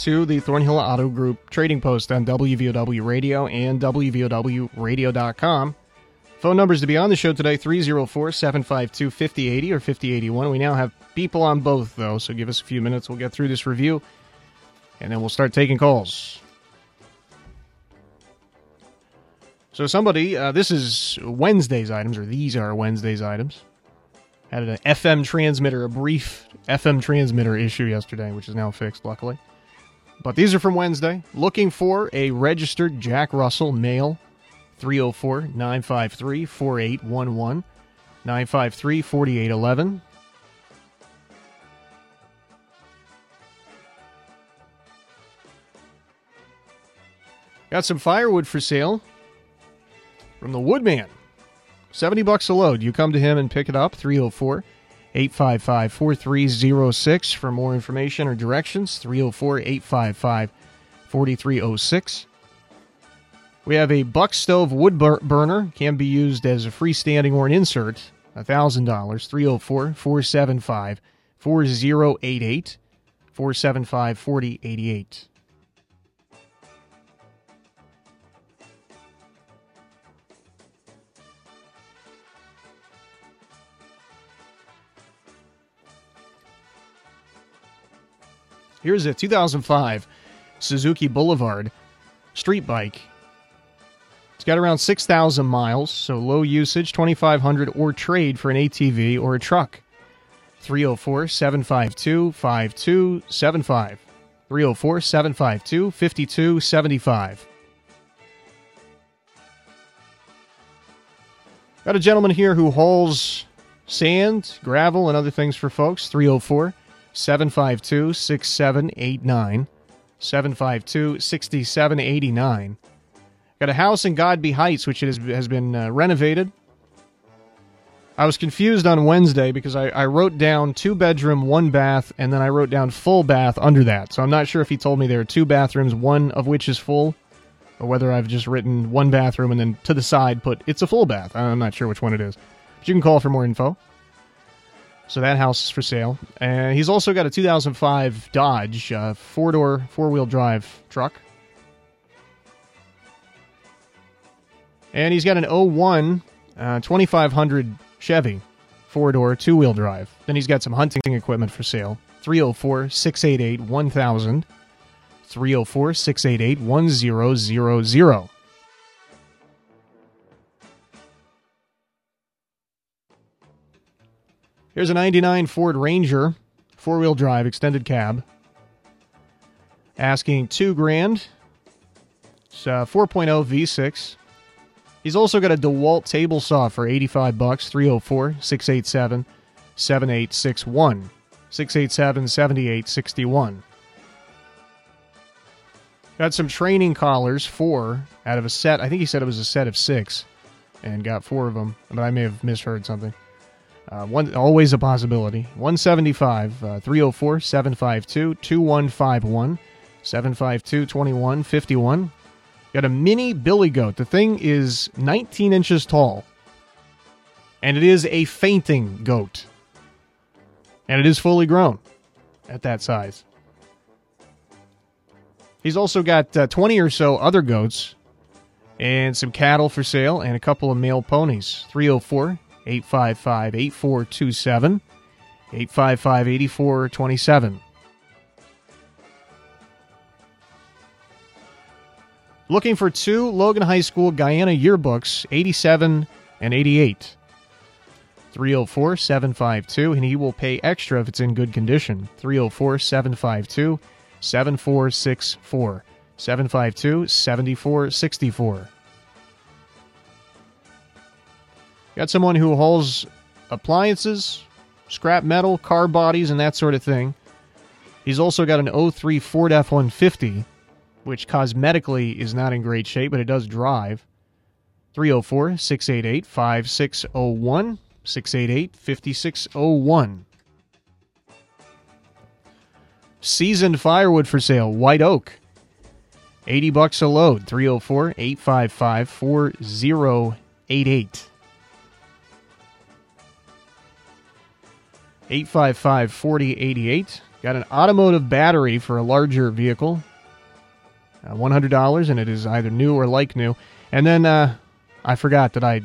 To the Thornhill Auto Group Trading Post on WVOW Radio and WVOWradio.com. Phone numbers to be on the show today 304 752 5080 or 5081. We now have people on both, though, so give us a few minutes. We'll get through this review and then we'll start taking calls. So, somebody, uh, this is Wednesday's items, or these are Wednesday's items. Had an FM transmitter, a brief FM transmitter issue yesterday, which is now fixed, luckily. But these are from Wednesday. Looking for a registered Jack Russell male, 304 953 4811, 953 4811. Got some firewood for sale from the Woodman. 70 bucks a load. You come to him and pick it up 304 855 4306 for more information or directions 304 855 4306. We have a buck stove wood bur- burner can be used as a freestanding or an insert $1000 304 475 4088 475 4088. Here's a 2005 Suzuki Boulevard street bike. It's got around 6,000 miles, so low usage, 2,500 or trade for an ATV or a truck. 304 752 5275. 304 752 5275. Got a gentleman here who hauls sand, gravel, and other things for folks. 304 752 6789. 752 6789. Got a house in Godby Heights, which has, has been uh, renovated. I was confused on Wednesday because I, I wrote down two bedroom, one bath, and then I wrote down full bath under that. So I'm not sure if he told me there are two bathrooms, one of which is full, or whether I've just written one bathroom and then to the side put it's a full bath. I'm not sure which one it is. But you can call for more info. So that house is for sale. And he's also got a 2005 Dodge uh, four door, four wheel drive truck. And he's got an 01 uh, 2500 Chevy four door, two wheel drive. Then he's got some hunting equipment for sale. 304 688 1000. 304 688 1000. Here's a 99 Ford Ranger, four wheel drive, extended cab. Asking two grand. It's a 4.0 V6. He's also got a DeWalt table saw for 85 bucks, 304 687 7861. 687 7861. Got some training collars, four out of a set. I think he said it was a set of six, and got four of them, but I may have misheard something. Uh, one always a possibility. 175 uh, 304 752 2151 752 2151. Got a mini billy goat. The thing is 19 inches tall. And it is a fainting goat. And it is fully grown at that size. He's also got uh, 20 or so other goats and some cattle for sale and a couple of male ponies. 304 855 8427. 855 8427. Looking for two Logan High School Guyana yearbooks, 87 and 88. 304 752, and he will pay extra if it's in good condition. 304 752 7464. 752 7464. Got someone who hauls appliances, scrap metal, car bodies, and that sort of thing. He's also got an 03 Ford F 150, which cosmetically is not in great shape, but it does drive. 304 688 5601. 688 5601. Seasoned firewood for sale, white oak. 80 bucks a load, 304 855 4088. 855 4088. Got an automotive battery for a larger vehicle. Uh, $100, and it is either new or like new. And then uh, I forgot that I.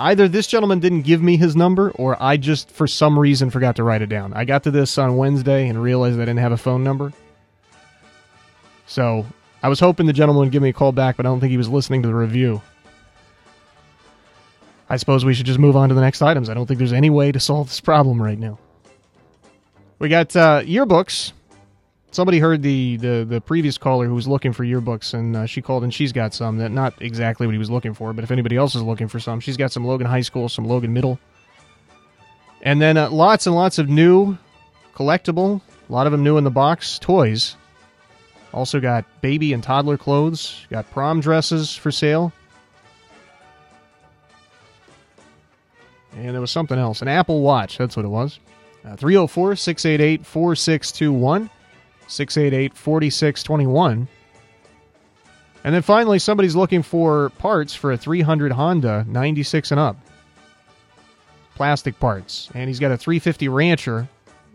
Either this gentleman didn't give me his number, or I just, for some reason, forgot to write it down. I got to this on Wednesday and realized I didn't have a phone number. So I was hoping the gentleman would give me a call back, but I don't think he was listening to the review. I suppose we should just move on to the next items. I don't think there's any way to solve this problem right now. We got uh, yearbooks. Somebody heard the, the, the previous caller who was looking for yearbooks, and uh, she called and she's got some. That not exactly what he was looking for, but if anybody else is looking for some, she's got some Logan High School, some Logan Middle, and then uh, lots and lots of new collectible, a lot of them new in the box toys. Also got baby and toddler clothes. Got prom dresses for sale. And there was something else. An Apple Watch. That's what it was. Uh, 304 688 4621. 688 4621. And then finally, somebody's looking for parts for a 300 Honda 96 and up. Plastic parts. And he's got a 350 Rancher,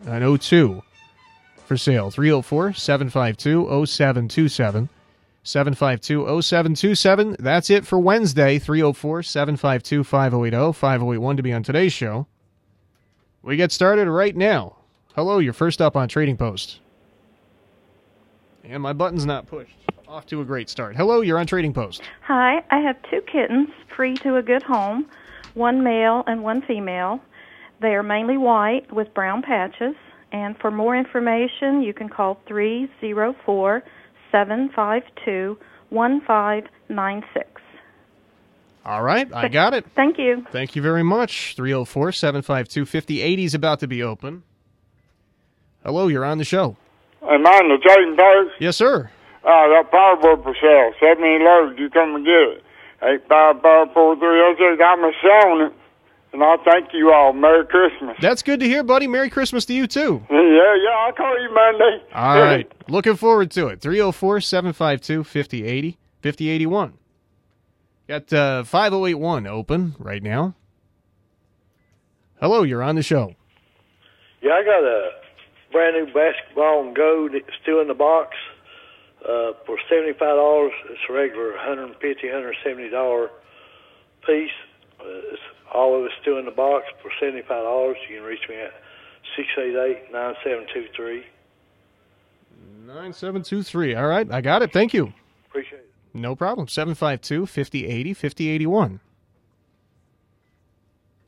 an 02 for sale. 304 752 0727. 752 0727. That's it for Wednesday. 304 752 5080 5081 to be on today's show. We get started right now. Hello, you're first up on Trading Post. And my button's not pushed. Off to a great start. Hello, you're on Trading Post. Hi, I have two kittens free to a good home, one male and one female. They are mainly white with brown patches. And for more information, you can call 304 752 1596. All right, I got it. Thank you. Thank you very much. 304 752 5080 is about to be open. Hello, you're on the show. Am I in the trading post? Yes, sir. Uh, that powerboard for sale. 70 loads. You come and get it. 855 I'm selling it. And I thank you all. Merry Christmas. That's good to hear, buddy. Merry Christmas to you, too. Yeah, yeah, I'll call you Monday. All right. Looking forward to it. 304 752 5080 5081. Got uh, 5081 open right now. Hello, you're on the show. Yeah, I got a brand new basketball and go that's still in the box uh, for seventy five dollars. It's a regular one hundred and fifty, one hundred and seventy dollar piece. Uh, it's, all of it's still in the box for seventy five dollars. You can reach me at six eight eight nine seven two three. 9723. All right, I got it. Thank you. Appreciate it. No problem. 752 5080 5081.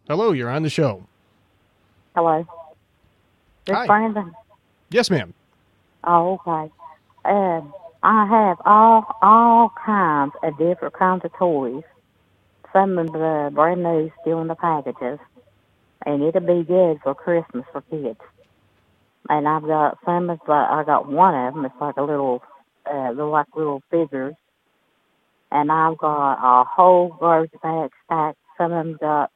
Hello, you're on the show. Hello. This Hi. Brandon. Yes, ma'am. Oh, okay. Um, I have all all kinds of different kinds of toys. Some of the brand new, still in the packages, and it'll be good for Christmas for kids. And I've got some. It's like I got one of them. It's like a little, uh, they're like little figures. And I've got a whole garbage bag stacked. Some of them got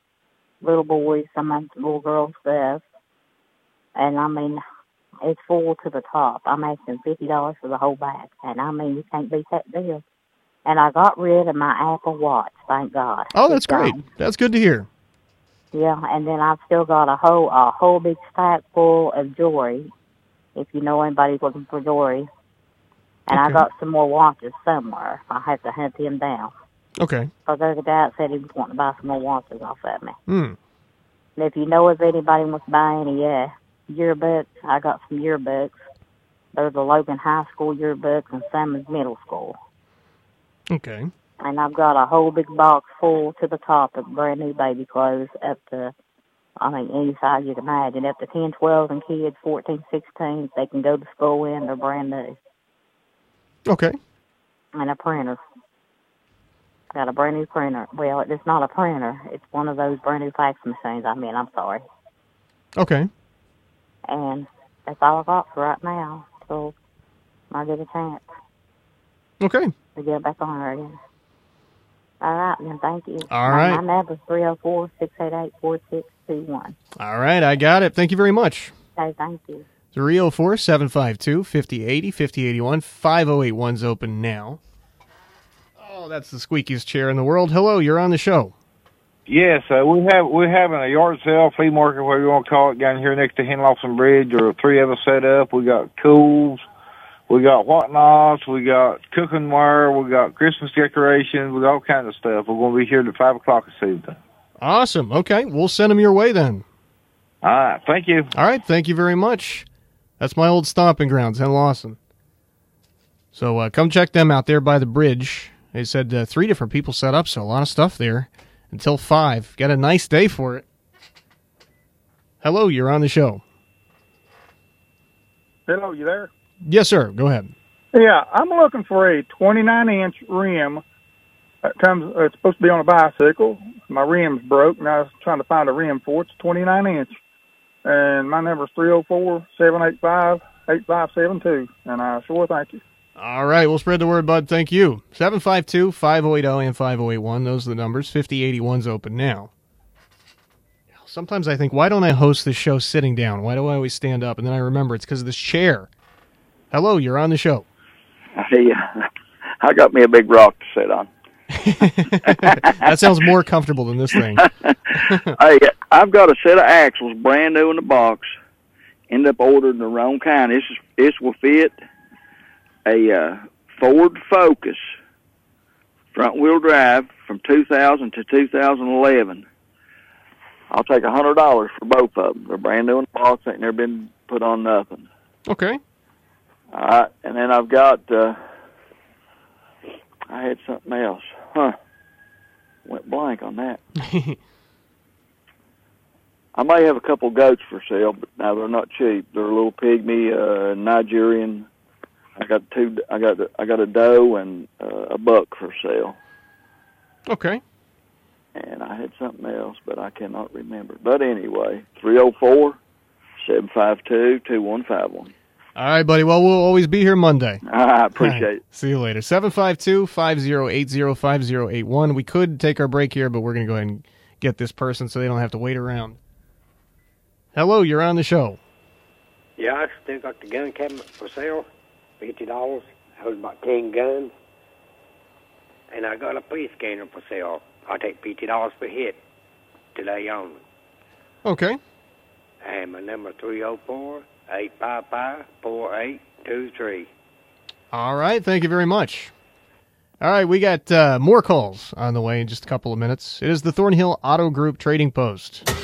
little boys, some of them little girl stuff. And I mean, it's full to the top. I'm asking fifty dollars for the whole bag, and I mean you can't beat that deal. And I got rid of my Apple Watch, thank God. Oh, that's great. That's good to hear. Yeah, and then I've still got a whole a whole big stack full of jewelry. If you know anybody looking for jewelry, and I got some more watches somewhere. I have to hunt them down. Okay. Because there's a guy that said he was wanting to buy some more watches off of me. Hmm. And if you know if anybody wants to buy any uh, yearbooks, I got some yearbooks. There's the Logan High School yearbooks and Simmons Middle School. Okay. And I've got a whole big box full to the top of brand new baby clothes up to, I mean, any size you can imagine, up to 10, 12 and kids, 14, 16, they can go to school in, they're brand new. Okay. And a printer. got a brand new printer. Well, it's not a printer. It's one of those brand new fax machines. I mean, I'm sorry. Okay. And that's all I got for right now. So I get a chance Okay. to get back on her again. All right, then. Thank you. All my, right. My number's three zero four six eight eight four six two one. All right. I got it. Thank you very much. Okay, thank you. 304 752 5080 5081 5081's open now. Oh, that's the squeakiest chair in the world. Hello, you're on the show. Yes, uh, we have we're having a yard sale, flea market, whatever you want to call it, down here next to Henlawson Bridge. There are three of us set up. We got cools, we got whatnots, we got cooking wire, we got Christmas decorations, we got all kinds of stuff. We're going to be here at five o'clock this evening. Awesome. Okay, we'll send them your way then. All right, thank you. All right, thank you very much. That's my old stomping grounds, Henlawson. So uh, come check them out there by the bridge. They said uh, three different people set up, so a lot of stuff there until five. Got a nice day for it. Hello, you're on the show. Hello, you there? Yes, sir. Go ahead. Yeah, I'm looking for a 29 inch rim. That comes. Uh, it's supposed to be on a bicycle. My rim's broke, and I was trying to find a rim for it. It's 29 inch, and my number's 304 785 8572. And I sure thank you. All right, we'll spread the word, bud. Thank you. 752 5080 and 5081. Those are the numbers. 5081's open now. Sometimes I think, why don't I host this show sitting down? Why do I always stand up? And then I remember it's because of this chair. Hello, you're on the show. Hey, I got me a big rock to sit on. that sounds more comfortable than this thing. hey, I've got a set of axles brand new in the box. End up ordering the wrong kind. This is this will fit a uh, Ford Focus front wheel drive from 2000 to 2011. I'll take a hundred dollars for both of them. They're brand new in the box. Ain't never been put on nothing. Okay. I, and then I've got, uh, I had something else. Huh. Went blank on that. I may have a couple goats for sale, but now they're not cheap. They're a little pygmy uh, Nigerian. I got two. I got. I got a doe and uh, a buck for sale. Okay. And I had something else, but I cannot remember. But anyway, three zero four seven five two two one five one. All right, buddy. Well, we'll always be here Monday. Ah, I appreciate All right. it. See you later. 752 5080 5081. We could take our break here, but we're going to go ahead and get this person so they don't have to wait around. Hello, you're on the show. Yeah, I still got the gun cabinet for sale, fifty dollars. I was about ten guns, and I got a police scanner for sale. I take fifty dollars per hit today only. Okay. And my number three oh zero four eight five five four eight two three. All right. Thank you very much. All right. We got uh, more calls on the way in just a couple of minutes. It is the Thornhill Auto Group Trading Post.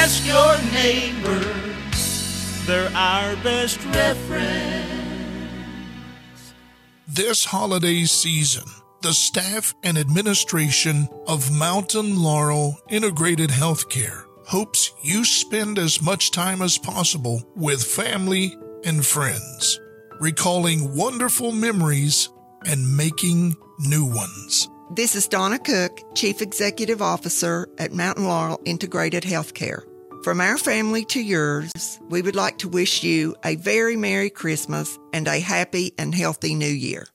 Ask your neighbor. They're our best reference. This holiday season, the staff and administration of Mountain Laurel Integrated Healthcare hopes you spend as much time as possible with family and friends, recalling wonderful memories and making new ones. This is Donna Cook, Chief Executive Officer at Mountain Laurel Integrated Healthcare. From our family to yours, we would like to wish you a very Merry Christmas and a happy and healthy New Year.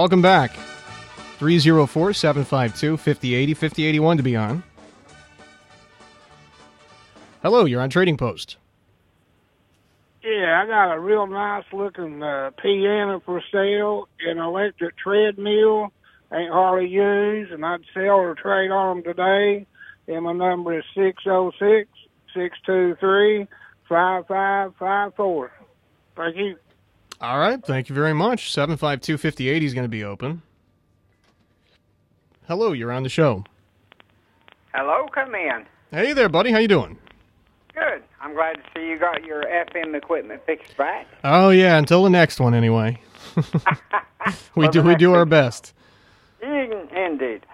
Welcome back. 304 752 5080 5081 to be on. Hello, you're on Trading Post. Yeah, I got a real nice looking uh, piano for sale, an electric treadmill, ain't hardly used, and I'd sell or trade on them today. And my number is six zero six six two three five five five four. Thank you. All right, thank you very much. 752 5080 is going to be open. Hello, you're on the show. Hello, come in. Hey there, buddy. How you doing? Good. I'm glad to see you got your FM equipment fixed back. Oh yeah, until the next one anyway. we Well, do we do our best. In- Indeed.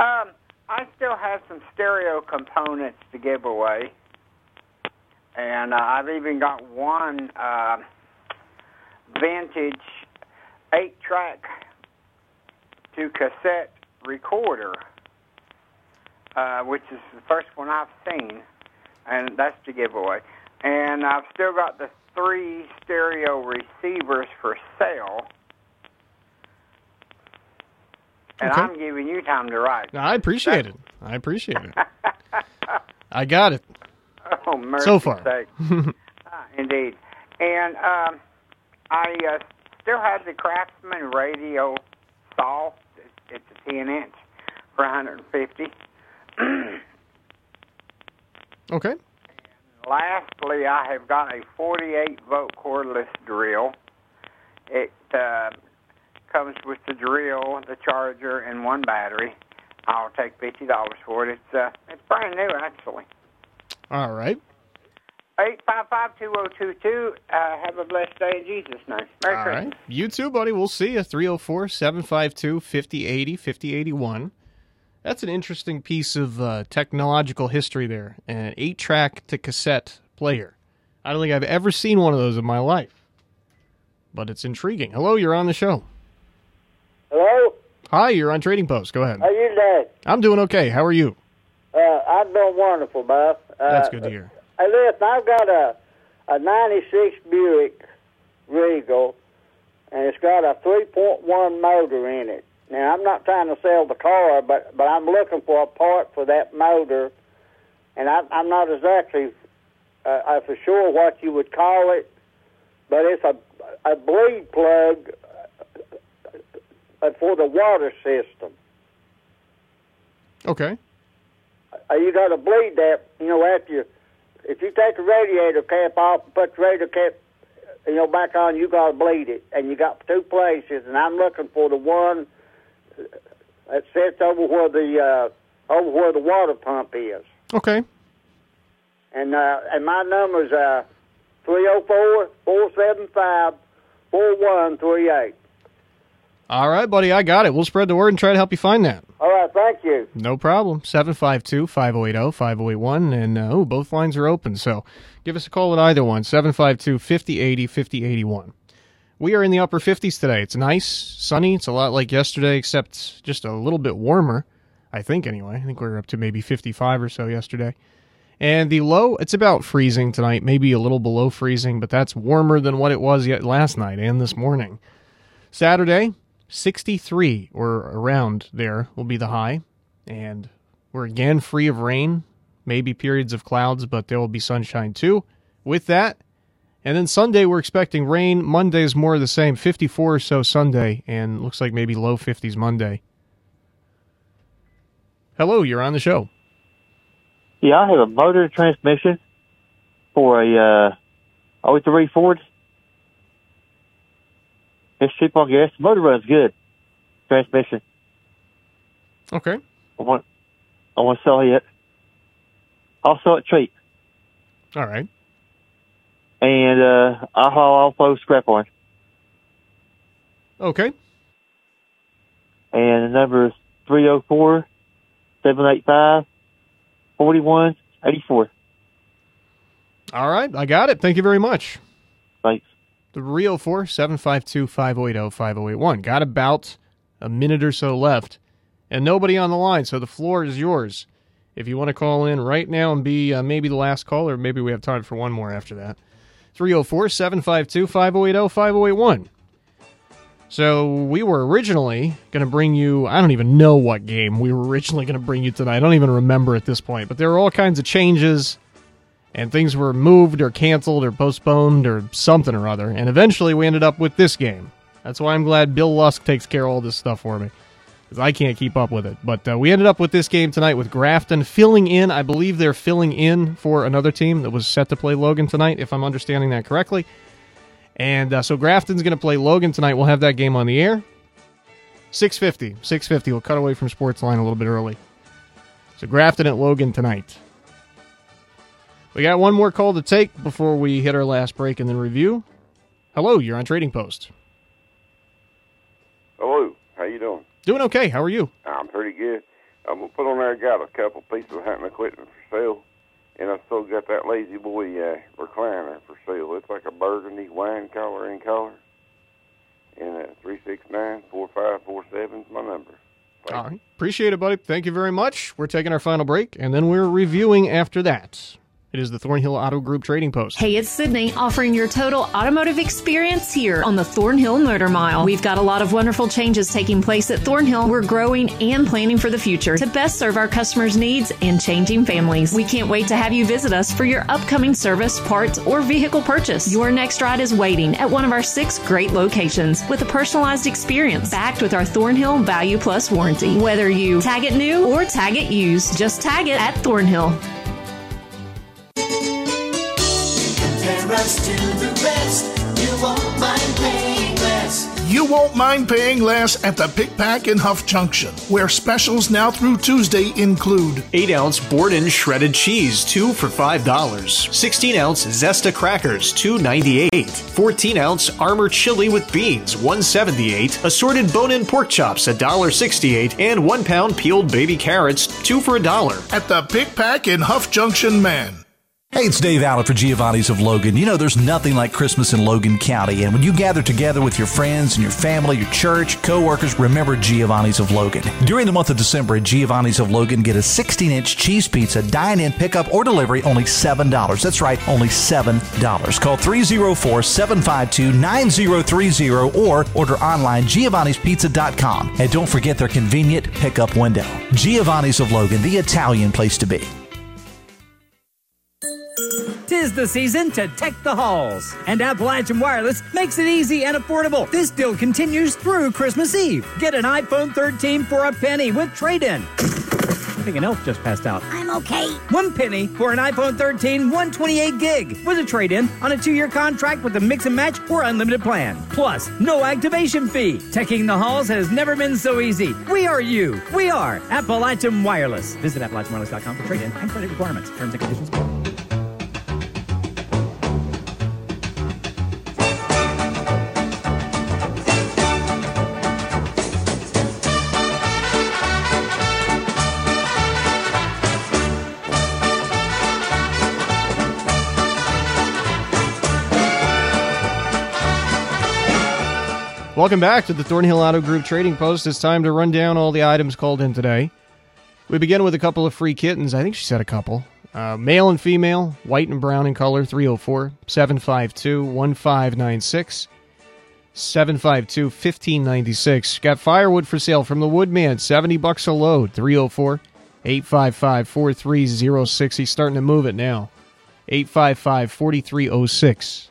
Um, I still have some stereo components to give away, and uh, I've even got one uh, vintage eight-track to cassette recorder, uh, which is the first one I've seen, and that's the giveaway. And I've still got the three stereo receivers for sale. And Okay. I'm giving you time to write. I appreciate it. I appreciate it. I got it. Oh, mercy So far. Ah, indeed. And um, I uh, still have the Craftsman radial saw. It's a 10 inch for 150. okay. Lastly, I have got a 48 volt cordless drill. It uh, comes with the drill, the charger, and one battery. I'll take fifty dollars for it. It's uh, it's brand new actually. All right. Eight five five two zero two two. Uh, have a blessed day in Jesus' name. Merry All Christmas. right. You too, buddy. We'll see you. 304 752 5080 5081. That's an interesting piece of uh, technological history there. An eight track to cassette player. I don't think I've ever seen one of those in my life. But it's intriguing. Hello, you're on the show. Hello? Hi, you're on Trading Post. Go ahead. How you doing? I'm doing okay. How are you? Uh, I'm doing wonderful, Bob. Uh, That's good to hear. Listen, I've got a a '96 Buick Regal, and it's got a 3.1 motor in it. Now, I'm not trying to sell the car, but but I'm looking for a part for that motor, and I, I'm not exactly uh, uh, for sure what you would call it, but it's a a bleed plug uh, for the water system. Okay. uh, you got to bleed that. You know, after you, if you take the radiator cap off and put the radiator cap, you know, back on, you got to bleed it. And you got two places, and I'm looking for the one that sits over where the uh, over where the water pump is. Okay. And uh, and my number is uh, three zero four four seven five four one three eight. All right, buddy. I got it. We'll spread the word and try to help you find that. All right, thank you. No problem. 752 5080 5081. And uh, oh, both lines are open. So give us a call at either one 752 5080 5081. We are in the upper 50s today. It's nice, sunny. It's a lot like yesterday, except just a little bit warmer, I think, anyway. I think we were up to maybe 55 or so yesterday. And the low, it's about freezing tonight, maybe a little below freezing, but that's warmer than what it was yet last night and this morning. Saturday, 63 or around there will be the high. And we're again free of rain, maybe periods of clouds, but there will be sunshine too. With that, And then Sunday, we're expecting rain. Monday is more of the same 54 or so Sunday, and looks like maybe low 50s Monday. Hello, you're on the show. Yeah, I have a motor transmission for a uh, 03 Ford. It's cheap on gas. The motor runs good. Transmission. Okay. I want, I want to sell it. I'll sell it cheap. All right. And uh, I'll haul off scrap on. Okay. And the number is 304 785 4184. All right, I got it. Thank you very much. The 304 752 5080 5081. Got about a minute or so left, and nobody on the line, so the floor is yours. If you want to call in right now and be uh, maybe the last caller, maybe we have time for one more after that. 304 752 5080 5081. So we were originally going to bring you, I don't even know what game we were originally going to bring you tonight. I don't even remember at this point, but there were all kinds of changes and things were moved or canceled or postponed or something or other. And eventually we ended up with this game. That's why I'm glad Bill Lusk takes care of all this stuff for me because I can't keep up with it. But uh, we ended up with this game tonight with Grafton filling in. I believe they're filling in for another team that was set to play Logan tonight, if I'm understanding that correctly. And uh, so Grafton's going to play Logan tonight. We'll have that game on the air. 650. 650. We'll cut away from Sportsline a little bit early. So Grafton at Logan tonight. We got one more call to take before we hit our last break and then review. Hello, you're on Trading Post. Hello, how you doing? Doing okay. How are you? I'm pretty good. I'm gonna put on there. I Got a couple pieces of hunting equipment for sale, and I still got that La-Z-Boy uh, recliner for sale. It's like a burgundy wine color in color, and uh, three six nine four five four seven is my number. All right. Appreciate it, buddy. Thank you very much. We're taking our final break, and then we're reviewing after that. It is the Thornhill Auto Group Trading Post. Hey, it's Sydney offering your total automotive experience here on the Thornhill Motor Mile. We've got a lot of wonderful changes taking place at Thornhill. We're growing and planning for the future to best serve our customers' needs and changing families. We can't wait to have you visit us for your upcoming service, parts, or vehicle purchase. Your next ride is waiting at one of our six great locations with a personalized experience backed with our Thornhill Value Plus warranty. Whether you tag it new or tag it used, just tag it at Thornhill. Compare to the rest. You won't mind paying less. You won't mind paying less at the Pick Pack in Huff Junction, where specials now through Tuesday include 8 ounce Borden shredded cheese, 2 for $5. 16 ounce Zesta crackers, $2.98. 14 ounce Armour chili with beans, $1.78. Assorted bone in pork chops, $1.68. And 1 pound peeled baby carrots, 2 for a dollar. at the Pick Pack in Huff Junction, man. Hey, it's Dave Allen for Giovanni's of Logan. You know, there's nothing like Christmas in Logan County, and when you gather together with your friends and your family, your church, co-workers, remember Giovanni's of Logan. During the month of December at Giovanni's of Logan, get a 16-inch cheese pizza, dine-in, pickup, or delivery, only $7. That's right, only $7. Call 304-752-9030 or order online giovannispizza.com. And don't forget their convenient pickup window. Giovanni's of Logan, the Italian place to be. Tis the season to tech the halls, and Appalachian Wireless makes it easy and affordable. This deal continues through Christmas Eve. Get an iPhone 13 for a penny with trade-in. I think an elf just passed out. I'm okay. One penny for an iPhone 13 128 gig with a trade-in on a two-year contract with a mix and match or unlimited plan. Plus, no activation fee. Teching the halls has never been so easy. We are you. We are Appalachian Wireless. Visit AppalachianWireless.com for trade-in and credit requirements. Terms and conditions Welcome back to the Thornhill Auto Group Trading Post. It's time to run down all the items called in today. We begin with a couple of free kittens. I think she said a couple. Uh, male and female, white and brown in color, 304 752 1596. 752 1596. Got firewood for sale from the Woodman, 70 bucks a load, 304 855 4306. He's starting to move it now. 855 4306.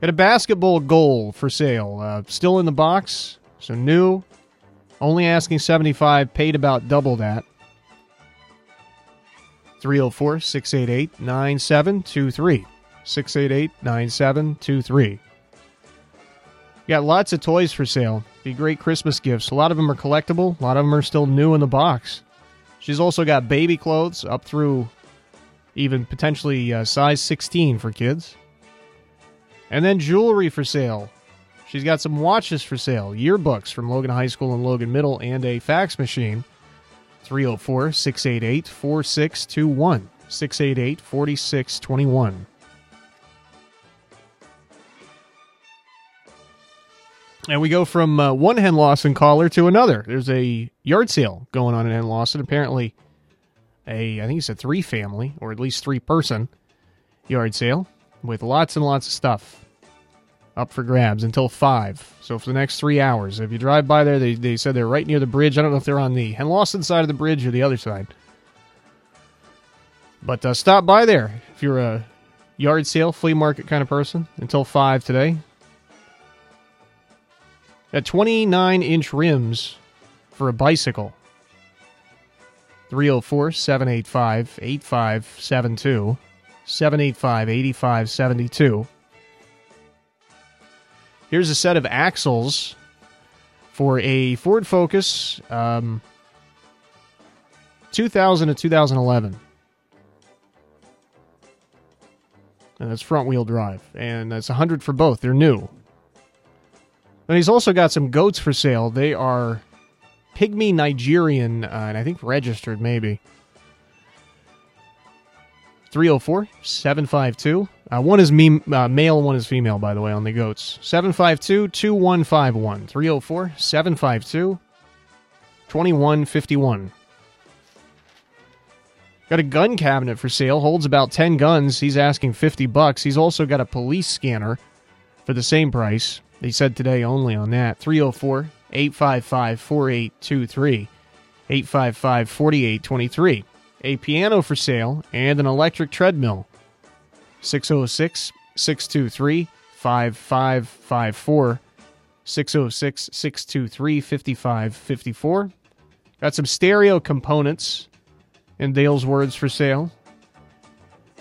Got a basketball goal for sale. Uh, still in the box, so new. Only asking 75, paid about double that. 304 688 9723. 688 9723. Got lots of toys for sale. Be great Christmas gifts. A lot of them are collectible, a lot of them are still new in the box. She's also got baby clothes up through even potentially uh, size 16 for kids. And then jewelry for sale. She's got some watches for sale, yearbooks from Logan High School and Logan Middle, and a fax machine. 304 688 4621. 688 4621. And we go from uh, one Henlawson caller to another. There's a yard sale going on in Henlawson. Apparently, a I think it's a three family or at least three person yard sale with lots and lots of stuff up for grabs until five. So for the next three hours, if you drive by there, they they said they're right near the bridge. I don't know if they're on the Henlawson side of the bridge or the other side. But uh, stop by there if you're a yard sale, flea market kind of person until five today. At 29 inch rims for a bicycle. 304 785 8572. 785 8572. Here's a set of axles for a Ford Focus um, 2000 to 2011. And that's front wheel drive. And that's 100 for both. They're new. And he's also got some goats for sale. They are pygmy Nigerian, uh, and I think registered maybe. 304 752. Uh, one is me, uh, male, one is female, by the way, on the goats. 752 2151. 304 752 2151. Got a gun cabinet for sale. Holds about 10 guns. He's asking 50 bucks. He's also got a police scanner for the same price. They said today only on that. 304 855 4823. 855 4823. A piano for sale and an electric treadmill. 606 623 5554. 606 623 5554. Got some stereo components in Dale's words for sale.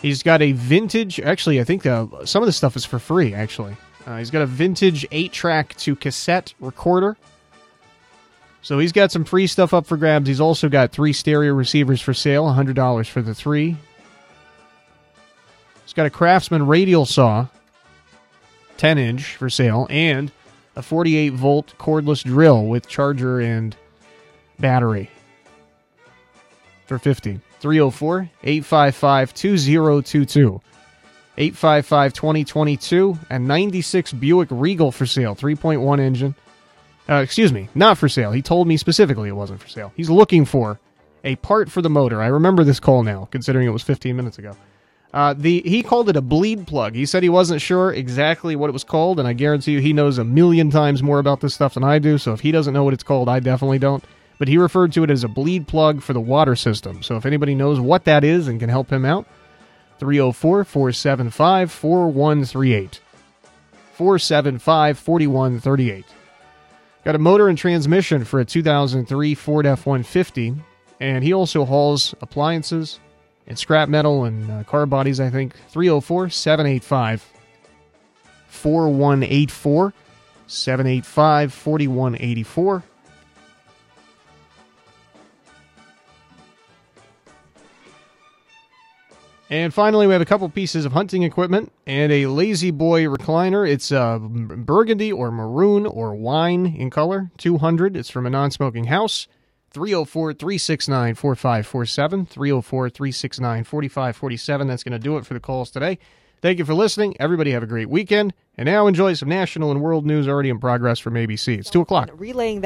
He's got a vintage, actually, I think uh, some of the stuff is for free, actually. Uh, he's got a vintage 8 track to cassette recorder. So he's got some free stuff up for grabs. He's also got three stereo receivers for sale, $100 for the three. He's got a Craftsman radial saw, 10 inch for sale, and a 48 volt cordless drill with charger and battery for 50. 304 855 2022. 855 2022 and 96 Buick Regal for sale, 3.1 engine. Uh, excuse me, not for sale. He told me specifically it wasn't for sale. He's looking for a part for the motor. I remember this call now, considering it was 15 minutes ago. Uh, the he called it a bleed plug. He said he wasn't sure exactly what it was called, and I guarantee you he knows a million times more about this stuff than I do. So if he doesn't know what it's called, I definitely don't. But he referred to it as a bleed plug for the water system. So if anybody knows what that is and can help him out, 304 475 4138. 475 4138. Got a motor and transmission for a 2003 Ford F 150, and he also hauls appliances and scrap metal and uh, car bodies, I think. 304 785 4184. 785 4184. And finally, we have a couple pieces of hunting equipment and a La-Z-Boy recliner. It's uh, burgundy or maroon or wine in color, 200. It's from a non smoking house. 304 369 4547. 304 369 4547. That's going to do it for the calls today. Thank you for listening. Everybody have a great weekend. And now enjoy some national and world news already in progress from ABC. It's 2 o'clock. Relaying